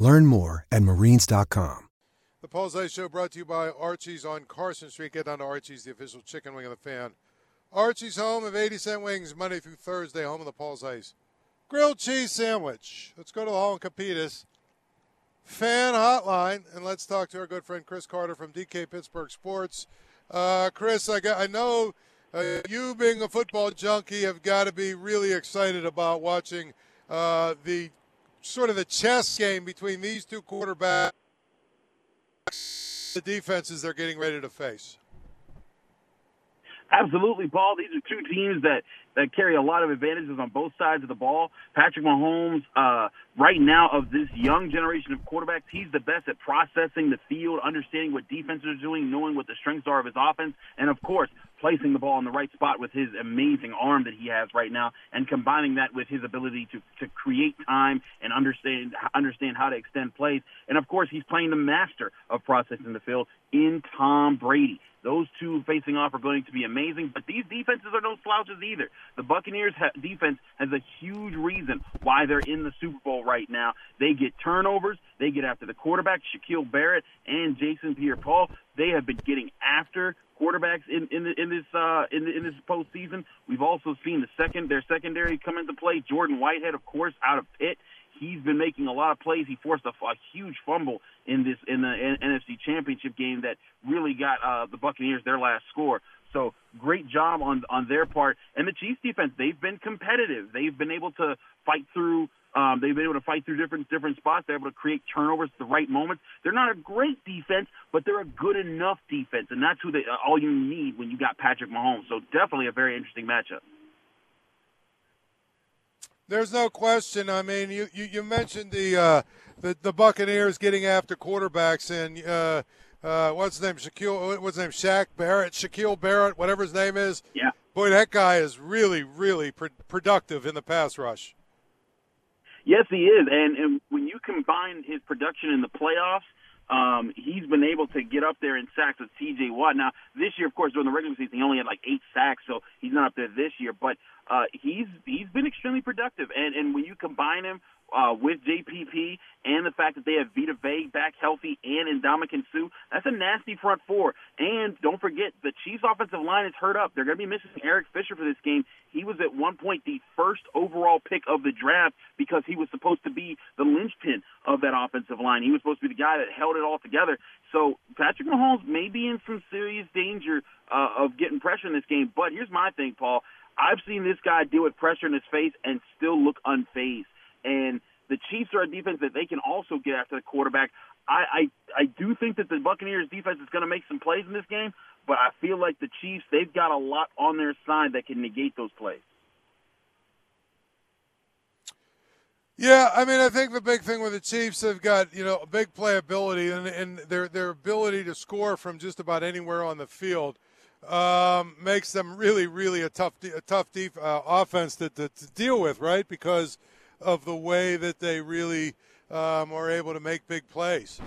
Learn more at marines.com. The Paul Zeise Show brought to you by Archie's on Carson Street. Get down to Archie's, the official chicken wing of the fan. Archie's home of 80 cent wings, Monday through Thursday, home of the Paul Zeise. Grilled cheese sandwich. Let's go to the Hall and Capitas fan hotline, and let's talk to our good friend Chris Carter from DK Pittsburgh Sports. Uh, Chris, I, got, I know uh, you being a football junkie have got to be really excited about watching uh, the sort of the chess game between these two quarterbacks, the defenses they're getting ready to face. Absolutely, Paul. These are two teams that that carry a lot of advantages on both sides of the ball. Patrick Mahomes, uh, right now of this young generation of quarterbacks, he's the best at processing the field, understanding what defenses are doing, knowing what the strengths are of his offense, and of course, placing the ball in the right spot with his amazing arm that he has right now, and combining that with his ability to to create time and understand understand how to extend plays. And of course, he's playing the master of processing the field in Tom Brady. Those two facing off are going to be amazing, but these defenses are no slouches either. The Buccaneers ha- defense has a huge reason why they're in the Super Bowl right now. They get turnovers, they get after the quarterback, Shaquille Barrett and Jason Pierre-Paul. They have been getting after quarterbacks in in, the, in this uh, in, the, in this postseason. We've also seen the second their secondary come into play. Jordan Whitehead, of course, out of Pitt. He's been making a lot of plays. He forced a, a huge fumble in this in the N- NFC Championship game that really got uh, the Buccaneers their last score. So great job on on their part. And the Chiefs defense, they've been competitive. They've been able to fight through. Um, they've been able to fight through different different spots. They're able to create turnovers at the right moments. They're not a great defense, but they're a good enough defense, and that's who they all you need when you got Patrick Mahomes. So definitely a very interesting matchup. There's no question. I mean, you, you, you mentioned the, uh, the the Buccaneers getting after quarterbacks, and uh, uh, what's his name? Shaquille. What's his name? Shaq Barrett. Shaquille Barrett. Whatever his name is. Yeah. Boy, that guy is really, really pr- productive in the pass rush. Yes, he is, and and when you combine his production in the playoffs um, he's been able to get up there in sacks with T.J. Watt. Now, this year, of course, during the regular season, he only had like eight sacks, so he's not up there this year. But uh, he's he's been extremely productive, and and when you combine him uh, with JPP and the fact that they have Vita Vea back healthy and Ndamukong Suh, that's a nasty front four. And don't forget, the Chiefs' offensive line is hurt up. They're going to be missing Eric Fisher for this game. He was at one point the first overall pick of the draft because he was supposed to be the linchpin of that offensive line. He was supposed to be the guy that held it all together. So Patrick Mahomes may be in some serious danger uh, of getting pressure in this game. But here's my thing, Paul. I've seen this guy deal with pressure in his face and still look unfazed. And the Chiefs are a defense that they can also get after the quarterback. I, I I do think that the Buccaneers defense is going to make some plays in this game, but I feel like the Chiefs they've got a lot on their side that can negate those plays. Yeah, I mean, I think the big thing with the Chiefs, they've got you know big playability and, and their their ability to score from just about anywhere on the field um, makes them really, really a tough a tough def, uh, offense to, to, to deal with, right? Because of the way that they really um, are able to make big plays.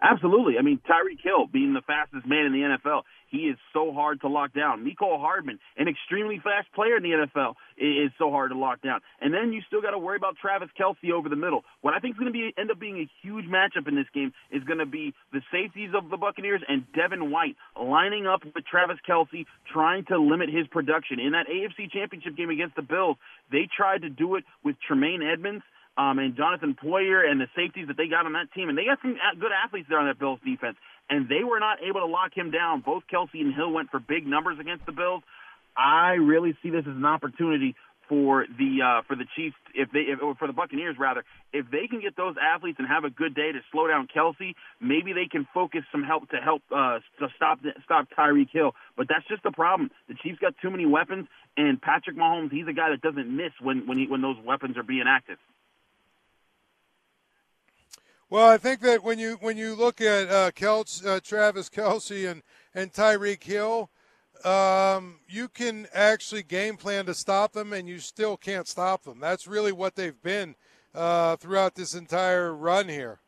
Absolutely. I mean, Tyreek Hill being the fastest man in the NFL, he is so hard to lock down. Mecole Hardman, an extremely fast player in the NFL, is so hard to lock down. And then you still got to worry about Travis Kelce over the middle. What I think is going to be end up being a huge matchup in this game is going to be the safeties of the Buccaneers and Devin White lining up with Travis Kelce, trying to limit his production. In that AFC Championship game against the Bills, they tried to do it with Tremaine Edmunds um, and Jonathan Poyer and the safeties that they got on that team. And they got some good athletes there on that Bills defense. And they were not able to lock him down. Both Kelce and Hill went for big numbers against the Bills. I really see this as an opportunity for the uh, for the Chiefs if they if, or for the Buccaneers rather if they can get those athletes and have a good day to slow down Kelce maybe they can focus some help to help uh, to stop stop Tyreek Hill but that's just the problem the Chiefs got too many weapons and Patrick Mahomes he's a guy that doesn't miss when when he, when those weapons are being active. Well, I think that when you when you look at uh, uh, Travis Kelce and and Tyreek Hill, um, you can actually game plan to stop them, and you still can't stop them. That's really what they've been uh, throughout this entire run here.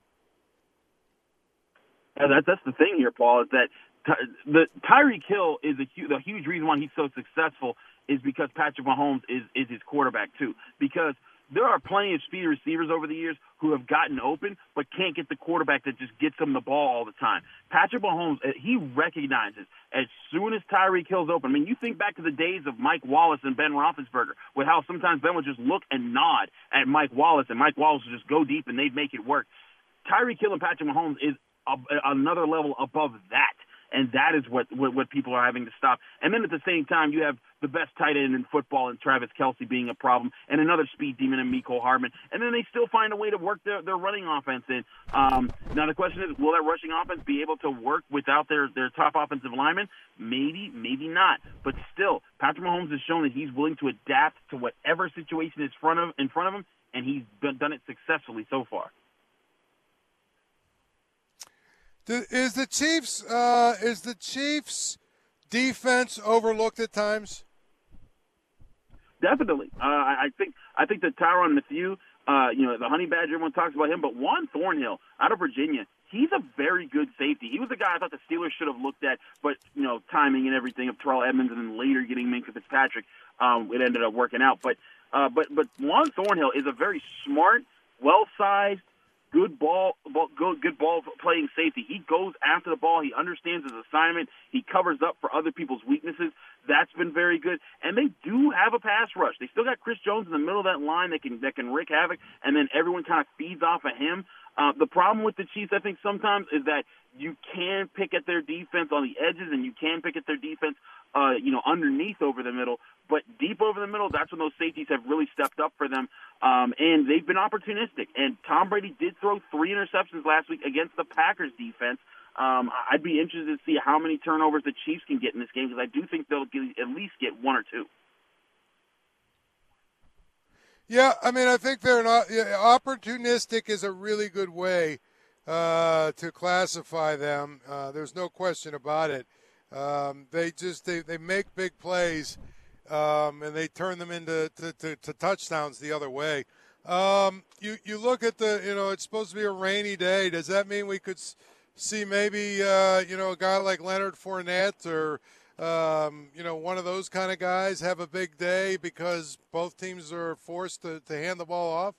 Yeah, that, that's the thing here, Paul, is that Ty- the Tyreek Hill is a hu- the huge reason why he's so successful is because Patrick Mahomes is is his quarterback too. Because there are plenty of speed receivers over the years who have gotten open but can't get the quarterback that just gets them the ball all the time. Patrick Mahomes, uh, he recognizes as soon as Tyreek Hill's open. I mean, you think back to the days of Mike Wallace and Ben Roethlisberger, with how sometimes Ben would just look and nod at Mike Wallace, and Mike Wallace would just go deep and they'd make it work. Tyreek Hill and Patrick Mahomes is a, another level above that and that is what, what what people are having to stop. And then at the same time, you have the best tight end in football and Travis Kelce being a problem, and another speed demon in Mecole Hardman, and then they still find a way to work their their running offense in. Um, now the question is, will that rushing offense be able to work without their their top offensive lineman? Maybe, maybe not. But still, Patrick Mahomes has shown that he's willing to adapt to whatever situation is front of in front of him, and he's done it successfully so far. Is the Chiefs uh, is the Chiefs defense overlooked at times? Definitely. Uh, I think I think that Tyrann Mathieu, uh, you know, the Honey Badger, everyone talks about him, but Juan Thornhill out of Virginia, he's a very good safety. He was a guy I thought the Steelers should have looked at, but you know, timing and everything of Terrell Edmunds, and then later getting Minkah Fitzpatrick, um, it ended up working out. But uh, but but Juan Thornhill is a very smart, well-sized, good ball, ball good, ball playing safety. He goes after the ball. He understands his assignment. He covers up for other people's weaknesses. That's been very good. And they do have a pass rush. They still got Chris Jones in the middle of that line that can that can wreak havoc, and then everyone kind of feeds off of him. Uh, the problem with the Chiefs, I think, sometimes is that you can pick at their defense on the edges, and you can pick at their defense, uh, you know, underneath over the middle. But deep over the middle, that's when those safeties have really stepped up for them, um, and they've been opportunistic. And Tom Brady did throw three interceptions last week against the Packers defense. Um, I'd be interested to see how many turnovers the Chiefs can get in this game because I do think they'll get, at least get one or two. Yeah, I mean, I think they're not opportunistic is a really good way uh, to classify them. Uh, there's no question about it. Um, they just they, they make big plays um, and they turn them into to, to, to touchdowns the other way. Um, you you look at the you know it's supposed to be a rainy day. Does that mean we could see maybe uh, you know a guy like Leonard Fournette or um, you know one of those kind of guys have a big day because both teams are forced to, to hand the ball off?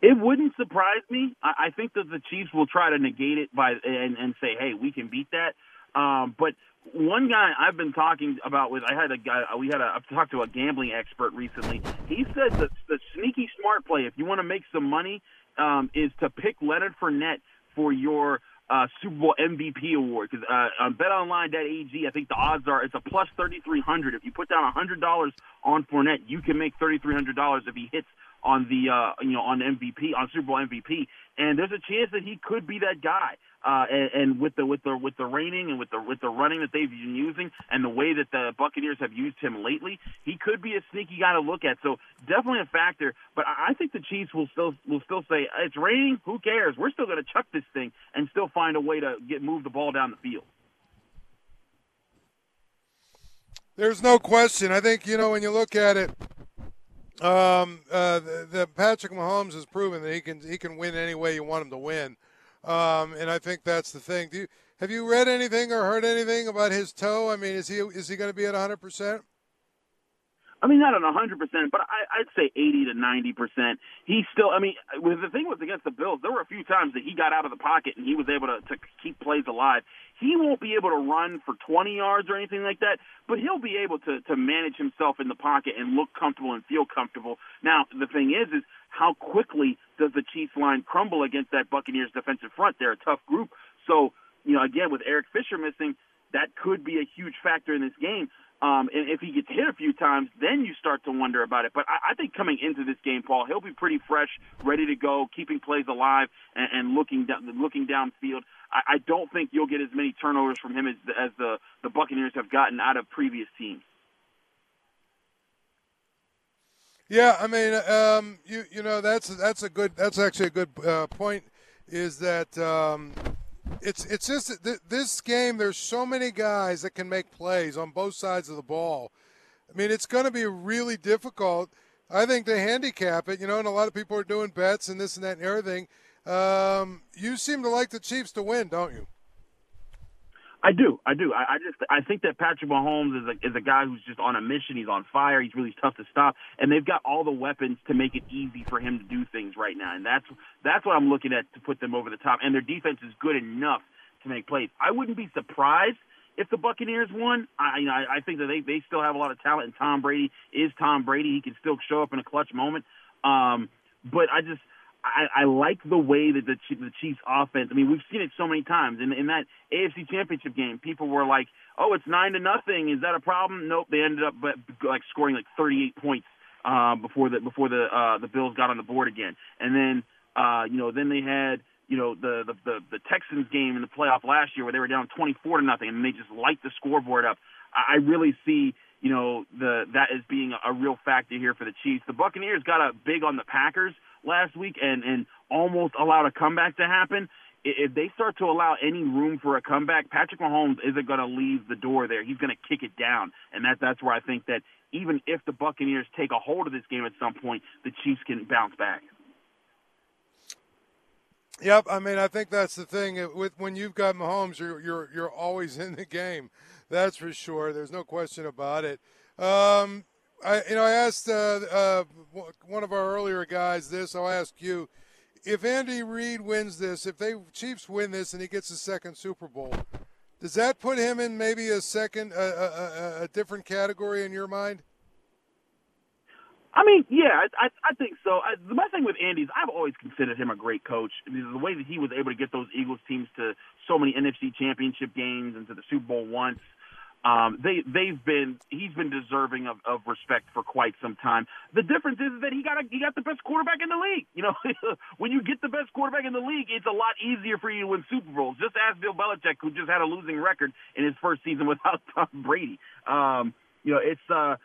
It wouldn't surprise me. I, I think that the Chiefs will try to negate it by and, and say, "Hey, we can beat that." Um, but one guy I've been talking about with I had a guy we had a I've talked to a gambling expert recently. He said that the sneaky smart play if you want to make some money um, is to pick Leonard Fournette for your uh, Super Bowl MVP award because uh, on BetOnline.ag, I think the odds are it's a plus thirty three hundred. If you put down hundred dollars on Fournette, you can make thirty three hundred dollars if he hits on the uh, you know on MVP on Super Bowl MVP, and there's a chance that he could be that guy. Uh, and, and with the with the with the raining and with the with the running that they've been using and the way that the Buccaneers have used him lately, he could be a sneaky guy to look at. So definitely a factor. But I think the Chiefs will still will still say it's raining. Who cares? We're still going to chuck this thing and still find a way to get move the ball down the field. There's no question. I think you know when you look at it, um, uh, the, the, Patrick Mahomes has proven that he can he can win any way you want him to win, um, and I think that's the thing. You, have you read anything or heard anything about his toe? I mean, is he is he going to be at 100 percent? I mean, not at 100%, but I, I'd say 80 to 90%. He still, I mean, the thing was against the Bills, there were a few times that he got out of the pocket and he was able to, to keep plays alive. He won't be able to run for 20 yards or anything like that, but he'll be able to, to manage himself in the pocket and look comfortable and feel comfortable. Now, the thing is, is how quickly does the Chiefs line crumble against that Buccaneers defensive front? They're a tough group. So, you know, again, with Eric Fisher missing, that could be a huge factor in this game. Um, and if he gets hit a few times, then you start to wonder about it. But I, I think coming into this game, Paul, he'll be pretty fresh, ready to go, keeping plays alive and, and looking down, looking downfield. I, I don't think you'll get as many turnovers from him as, as the the Buccaneers have gotten out of previous teams. Yeah, I mean, um, you you know that's that's a good that's actually a good uh, point is that um, it's it's just this game. There's so many guys that can make plays on both sides of the ball. I mean, it's going to be really difficult. I think to handicap it, you know, and a lot of people are doing bets and this and that and everything. Um, you seem to like the Chiefs to win, don't you? I do, I do. I, I just I think that Patrick Mahomes is a is a guy who's just on a mission. He's on fire. He's really tough to stop, and they've got all the weapons to make it easy for him to do things right now. And that's that's what I'm looking at to put them over the top. And their defense is good enough to make plays. I wouldn't be surprised if the Buccaneers won. I I, I think that they they still have a lot of talent, and Tom Brady is Tom Brady. He can still show up in a clutch moment. Um, but I just I, I like the way that the the Chiefs offense. I mean, we've seen it so many times. In in that AFC Championship game, people were like, "Oh, it's nine to nothing. Is that a problem?" Nope. They ended up but, like scoring like 38 points uh, before the before the uh, the Bills got on the board again. And then uh, you know then they had you know the, the the the Texans game in the playoff last year where they were down 24 to nothing and they just light the scoreboard up. I, I really see you know the that as being a, a real factor here for the Chiefs. The Buccaneers got a big on the Packers last week and and almost allowed a comeback to happen. If they start to allow any room for a comeback, Patrick Mahomes isn't going to leave the door there. He's going to kick it down, and that that's where I think that even if the Buccaneers take a hold of this game at some point, the Chiefs can bounce back. Yep, I mean I think that's the thing with when you've got Mahomes, you're you're you're always in the game. That's for sure. There's no question about it. Um, I, you know, I asked uh, uh, one of our earlier guys this. I'll ask you: If Andy Reid wins this, if they Chiefs win this, and he gets a second Super Bowl, does that put him in maybe a second, a, a, a different category in your mind? I mean, yeah, I, I, I think so. I, the best thing with Andy is I've always considered him a great coach. I mean, the way that he was able to get those Eagles teams to so many NFC Championship games and to the Super Bowl once um, they they've been he's been deserving of, of respect for quite some time. The difference is that he got a, he got the best quarterback in the league. You know, when you get the best quarterback in the league, it's a lot easier for you to win Super Bowls. Just ask Bill Belichick, who just had a losing record in his first season without Tom Brady. Um, you know, it's uh,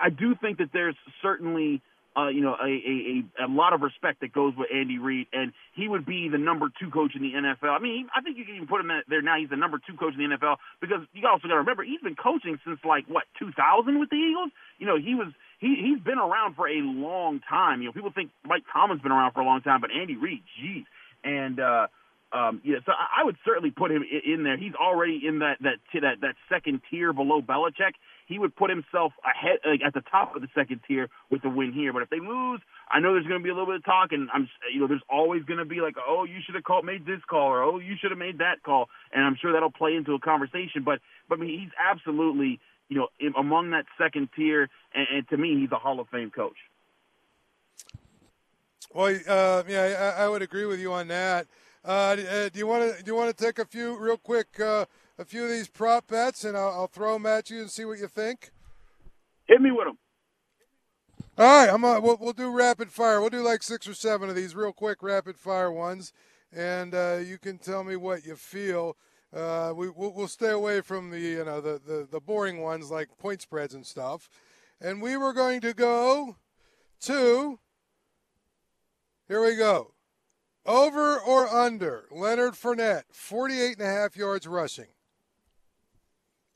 I do think that there's certainly uh, you know, a, a, a, a lot of respect that goes with Andy Reid, and he would be the number two coach in the NFL. I mean, I think you can even put him there now. He's the number two coach in the NFL because you also got to remember he's been coaching since like what 2000 with the Eagles. You know, he was he he's been around for a long time. You know, people think Mike Tomlin's been around for a long time, but Andy Reid, geez, and. uh um, yeah, so I would certainly put him in there. He's already in that that that that second tier below Belichick he would put himself ahead like, at the top of the second tier with the win here. But if they lose, I know there's going to be a little bit of talk, and I'm you know there's always going to be like, oh, you should have called made this call, or oh, you should have made that call, and I'm sure that'll play into a conversation. But but I mean, he's absolutely you know in, among that second tier, and, and to me, he's a Hall of Fame coach. Well, uh, yeah, I, I, would agree with you on that. Uh, do you want to do you want to take a few real quick? Uh, a few of these prop bets, and I'll, I'll throw them at you and see what you think. Hit me with them. All right, I'm. Uh, we'll, we'll do rapid fire. We'll do like six or seven of these real quick rapid fire ones, and uh, you can tell me what you feel. Uh, we we'll, we'll, stay away from the you know the, the the boring ones like point spreads and stuff. And we were going to go to. Here we go. Over or under Leonard Fournette, 48 and a half yards rushing.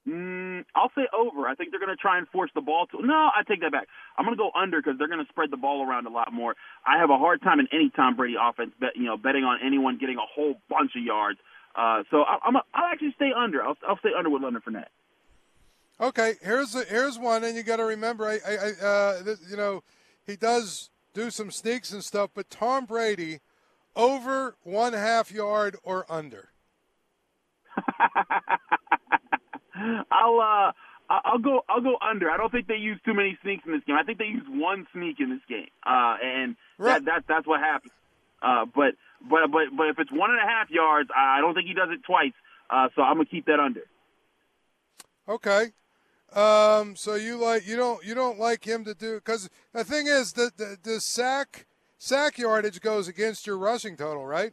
Mm, I'll say over. I think they're going to try and force the ball to. No, I take that back. I'm going to go under because they're going to spread the ball around a lot more. I have a hard time in any Tom Brady offense, bet, you know, betting on anyone getting a whole bunch of yards. Uh, so I, I'm a, I'll actually stay under. I'll, I'll stay under with Leonard Fournette. Okay, here's a, here's one, and you got to remember, I, I, I uh, this, you know, he does do some sneaks and stuff, but Tom Brady over one half yard or under. I'll uh I'll go I'll go under. I don't think they use too many sneaks in this game. I think they use one sneak in this game. Uh and right. that, that that's what happens. Uh but but but but if it's one and a half yards, I don't think he does it twice. Uh so I'm gonna keep that under. Okay. Um so you like you don't you don't like him to do cuz the thing is the, the the sack sack yardage goes against your rushing total, right?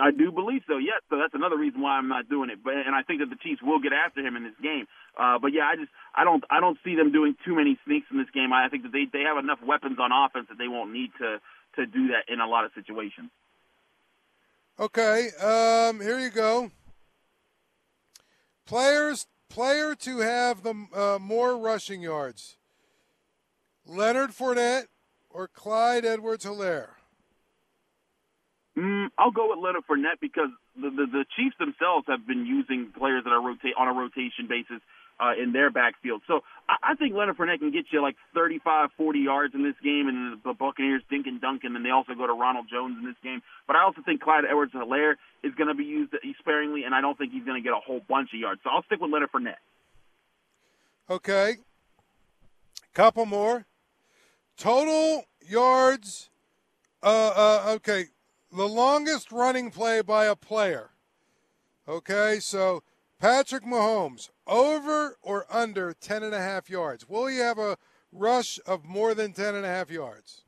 I do believe so. Yes, so that's another reason why I'm not doing it. But and I think that the Chiefs will get after him in this game. Uh, but yeah, I just I don't I don't see them doing too many sneaks in this game. I think that they they have enough weapons on offense that they won't need to to do that in a lot of situations. Okay, um, here you go. Players, player to have the uh, more rushing yards. Leonard Fournette or Clyde Edwards-Helaire? Mm, I'll go with Leonard Fournette because the, the, the Chiefs themselves have been using players that are rotate on a rotation basis uh, in their backfield. So I, I think Leonard Fournette can get you like 35, 40 yards in this game, and the Buccaneers dink and dunk, and then they also go to Ronald Jones in this game. But I also think Clyde Edwards-Helaire is going to be used sparingly, and I don't think he's going to get a whole bunch of yards. So I'll stick with Leonard Fournette. Okay. Couple more. Total yards. Uh, uh, okay. The longest running play by a player. Okay, so Patrick Mahomes, over or under 10 and a half yards? Will he have a rush of more than 10 and a half yards?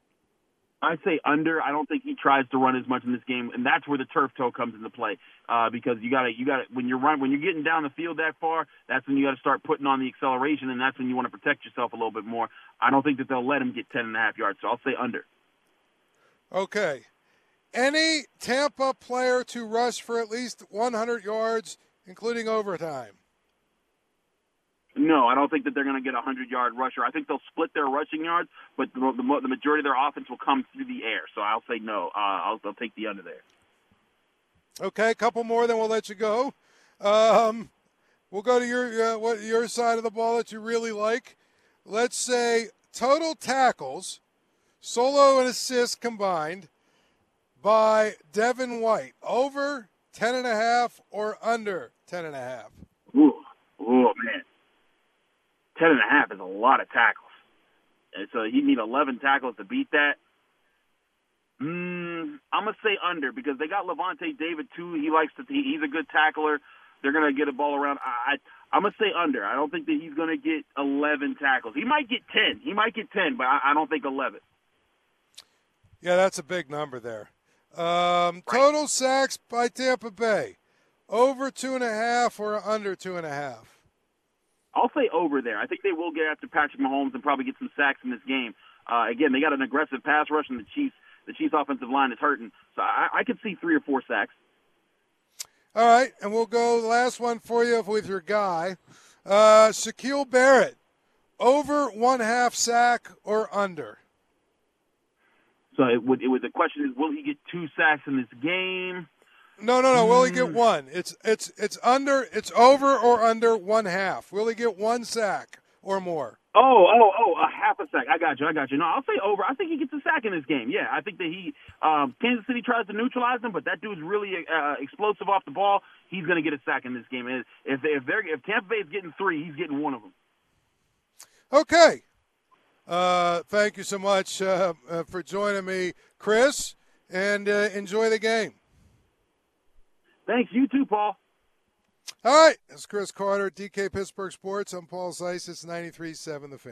I say under. I don't think he tries to run as much in this game, and that's where the turf toe comes into play. Uh, because you got to, you got to, when you're run, when you're getting down the field that far, that's when you got to start putting on the acceleration, and that's when you want to protect yourself a little bit more. I don't think that they'll let him get 10 and a half yards, so I'll say under. Okay. Any Tampa player to rush for at least 100 yards including overtime? No, I don't think that they're going to get a 100 yard rusher. I think they'll split their rushing yards, but the, the, the majority of their offense will come through the air. So I'll say no. Uh, I'll, I'll take the under there. Okay, a couple more, then we'll let you go. Um, we'll go to your uh, what your side of the ball that you really like. Let's say total tackles, solo and assist combined, by Devin White. Over Ten and a half or under ten and a half? Ooh, ooh, man. Ten and a half is a lot of tackles. And so you need 11 tackles to beat that. Mm, I'm gonna say under because they got Lavonte David too. He likes to. He, he's a good tackler. They're gonna get a ball around. I, I I'm gonna say under. I don't think that he's gonna get 11 tackles. He might get 10. He might get 10, but I, I don't think 11. Yeah, that's a big number there. Um, total sacks by Tampa Bay, over two and a half or under two and a half. I'll say over there. I think they will get after Patrick Mahomes and probably get some sacks in this game. Uh, again, they got an aggressive pass rush, and the Chiefs the Chiefs offensive line is hurting, so I, I could see three or four sacks. All right, and we'll go last one for you with your guy, uh, Shaquille Barrett, over one half sack or under. So it would, it would, the question is, will he get two sacks in this game? No, no, no. Will he get hmm. one? It's it's it's under. It's over or under one half. Will he get one sack or more? Oh, oh, oh, a half a sack. I got you. I got you. No, I'll say over. I think he gets a sack in this game. Yeah, I think that he um, Kansas City tries to neutralize him, but that dude's really uh, explosive off the ball. He's going to get a sack in this game. And If if they're if Tampa Bay is getting three, he's getting one of them. Okay, uh, thank you so much uh, uh, for joining me, Chris, and uh, enjoy the game. Thanks. You too, Paul. All right. It's Chris Carter, DK Pittsburgh Sports. I'm Paul Zeise. It's 93.7 The Fan.